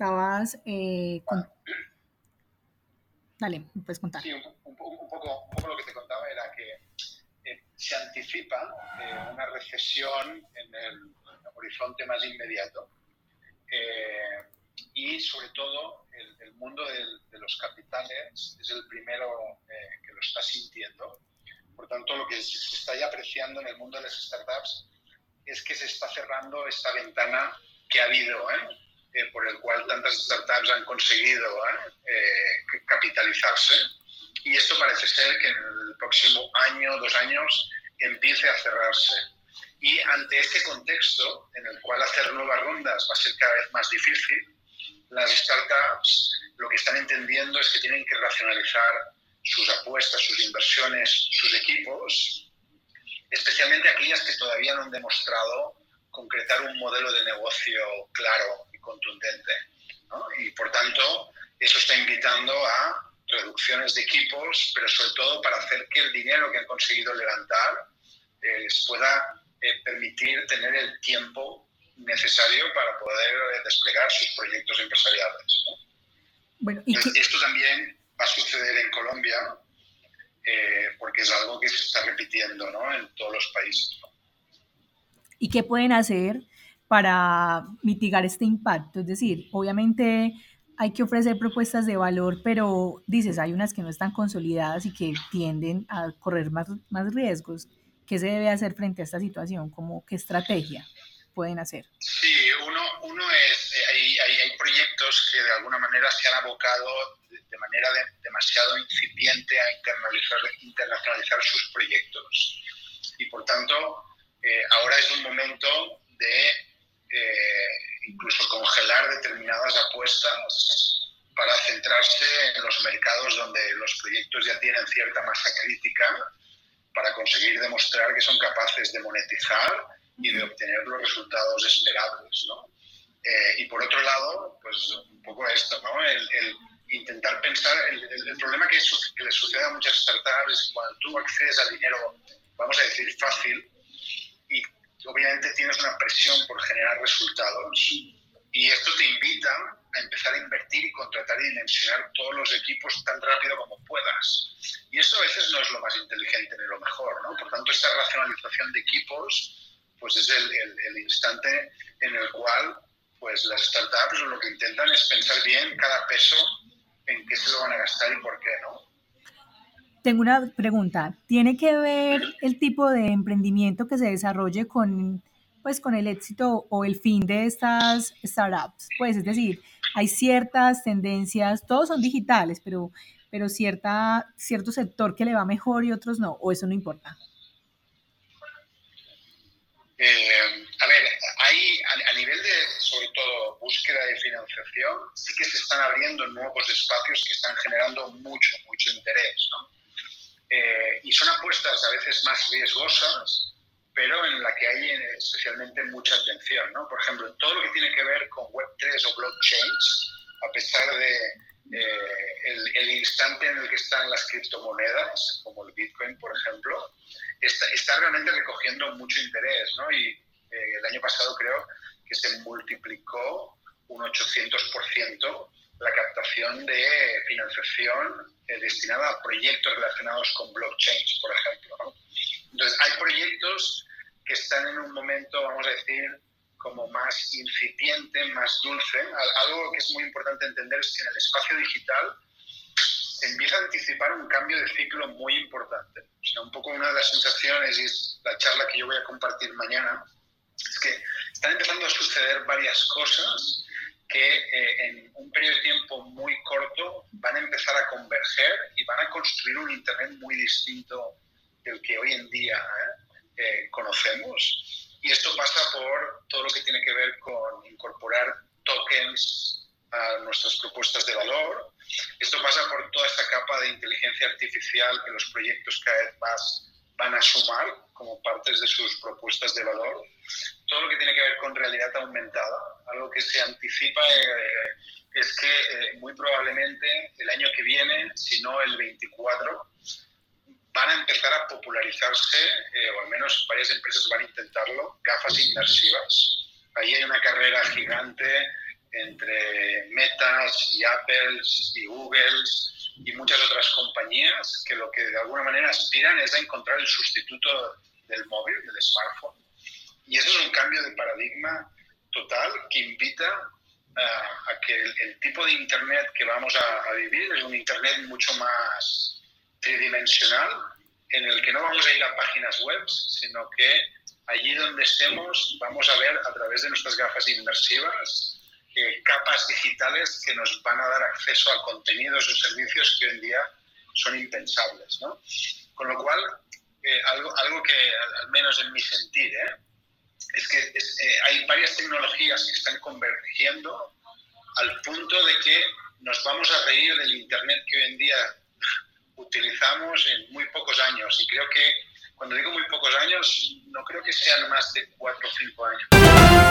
estabas... Eh, Dale, puedes contar. Sí, un, poco, lo que te contaba era que eh, se anticipa eh, una recesión en el horizonte más inmediato eh, y sobre todo el, mundo de los capitales es el primero que lo está sintiendo. Por tanto, lo que se está ya apreciando en el mundo de las startups es que se está cerrando esta ventana que ha habido. ¿eh? Eh, por el cual tantas startups han conseguido ¿eh? Eh, capitalizarse. Y esto parece ser que en el próximo año, dos años, empiece a cerrarse. Y ante este contexto, en el cual hacer nuevas rondas va a ser cada vez más difícil, las startups lo que están entendiendo es que tienen que racionalizar sus apuestas, sus inversiones, sus equipos, especialmente aquellas que todavía no han demostrado concretar un modelo de negocio claro contundente. Y por tanto, eso está invitando a reducciones de equipos, pero sobre todo para hacer que el dinero que han conseguido levantar eh, les pueda eh, permitir tener el tiempo necesario para poder eh, desplegar sus proyectos empresariales. Bueno, ¿y esto también va a suceder en Colombia porque es algo que se está repitiendo en todos los países. ¿Y qué pueden hacer para mitigar este impacto. Es decir, obviamente hay que ofrecer propuestas de valor, pero dices, hay unas que no están consolidadas y que tienden a correr más, más riesgos. ¿Qué se debe hacer frente a esta situación? ¿Cómo, ¿Qué estrategia pueden hacer? Sí, uno, uno es, eh, hay, hay, hay, proyectos que de alguna manera se han abocado de, manera demasiado incipiente a internacionalizar, internacionalizar sus proyectos. Y por tanto, ahora es un momento de eh, incluso congelar determinadas apuestas para centrarse en los mercados donde los proyectos ya tienen cierta masa crítica para conseguir demostrar que son capaces de monetizar y de obtener los resultados esperables. Eh, y por otro lado, pues un poco esto, ¿no? el, intentar pensar, el, problema que, que, le sucede a muchas startups es que cuando tú accedes a dinero, vamos a decir, fácil, una presión por generar resultados y esto te invita a empezar a invertir y contratar y dimensionar todos los equipos tan rápido como puedas. Y eso a veces no es lo más inteligente ni lo mejor, ¿no? Por tanto, esta racionalización de equipos pues es el, el, instante en el cual pues las startups lo que intentan es pensar bien cada peso en qué se lo van a gastar y por qué, ¿no? Tengo una pregunta. ¿Tiene que ver el tipo de emprendimiento que se desarrolle con, pues, con el éxito o el fin de estas startups? Pues, es decir, hay ciertas tendencias, todos son digitales, pero, pero cierta, cierto sector que le va mejor y otros no, o eso no importa. Eh, a ver, hay a, nivel de, sobre todo, búsqueda de financiación, sí que se están abriendo nuevos espacios que están generando mucho, mucho interés, ¿no? Eh, y son apuestas a veces más riesgosas, pero en la que hay especialmente mucha atención. ¿no? Por ejemplo, todo lo que tiene que ver con Web3 o blockchains, a pesar de eh, el, instante en el que están las criptomonedas, como el Bitcoin, por ejemplo, está, está realmente recogiendo mucho interés. ¿no? Y eh, el año pasado creo que se multiplicó un 800% la captación de financiación eh, destinada a proyectos relacionados con blockchains, por ejemplo. Entonces, hay proyectos que están en un momento, vamos a decir, como más incipiente, más dulce. Algo que es muy importante entender es que en el espacio digital se empieza a anticipar un cambio de ciclo muy importante. O sea, un poco una de las sensaciones, y es la charla que yo voy a compartir mañana, es que están empezando a suceder varias cosas que eh, en un periodo de tiempo muy corto van a empezar a converger y van a construir un Internet muy distinto del que hoy en día eh, conocemos. Y esto pasa por todo lo que tiene que ver con incorporar tokens a nuestras propuestas de valor. Esto pasa por toda esta capa de inteligencia artificial que los proyectos cada vez más van a sumar como partes de sus propuestas de valor. Todo lo que tiene que ver con realidad aumentada, algo que se anticipa eh, es que eh, muy probablemente el año que viene, si no el 24, van a empezar a popularizarse, eh, o al menos varias empresas van a intentarlo, gafas inmersivas. Ahí hay una carrera gigante entre Metas y Apples y Googles y muchas otras compañías que lo que de alguna manera aspiran es a encontrar el sustituto del móvil, del smartphone. Y eso es un cambio de paradigma total que invita a que el, tipo de Internet que vamos a, vivir es un Internet mucho más tridimensional, en el que no vamos a ir a páginas web, sino que allí donde estemos vamos a ver a través de nuestras gafas inmersivas eh, capas digitales que nos van a dar acceso a contenidos o servicios que hoy en día son impensables. ¿no? Con lo cual, eh, algo, algo que, al menos en mi sentir, ¿eh? es que eh, hay varias tecnologías que están convergiendo al punto de que nos vamos a reír del Internet que hoy en día en muy pocos años. Y creo que, cuando digo muy pocos años, no creo que sean más de cuatro o cinco años.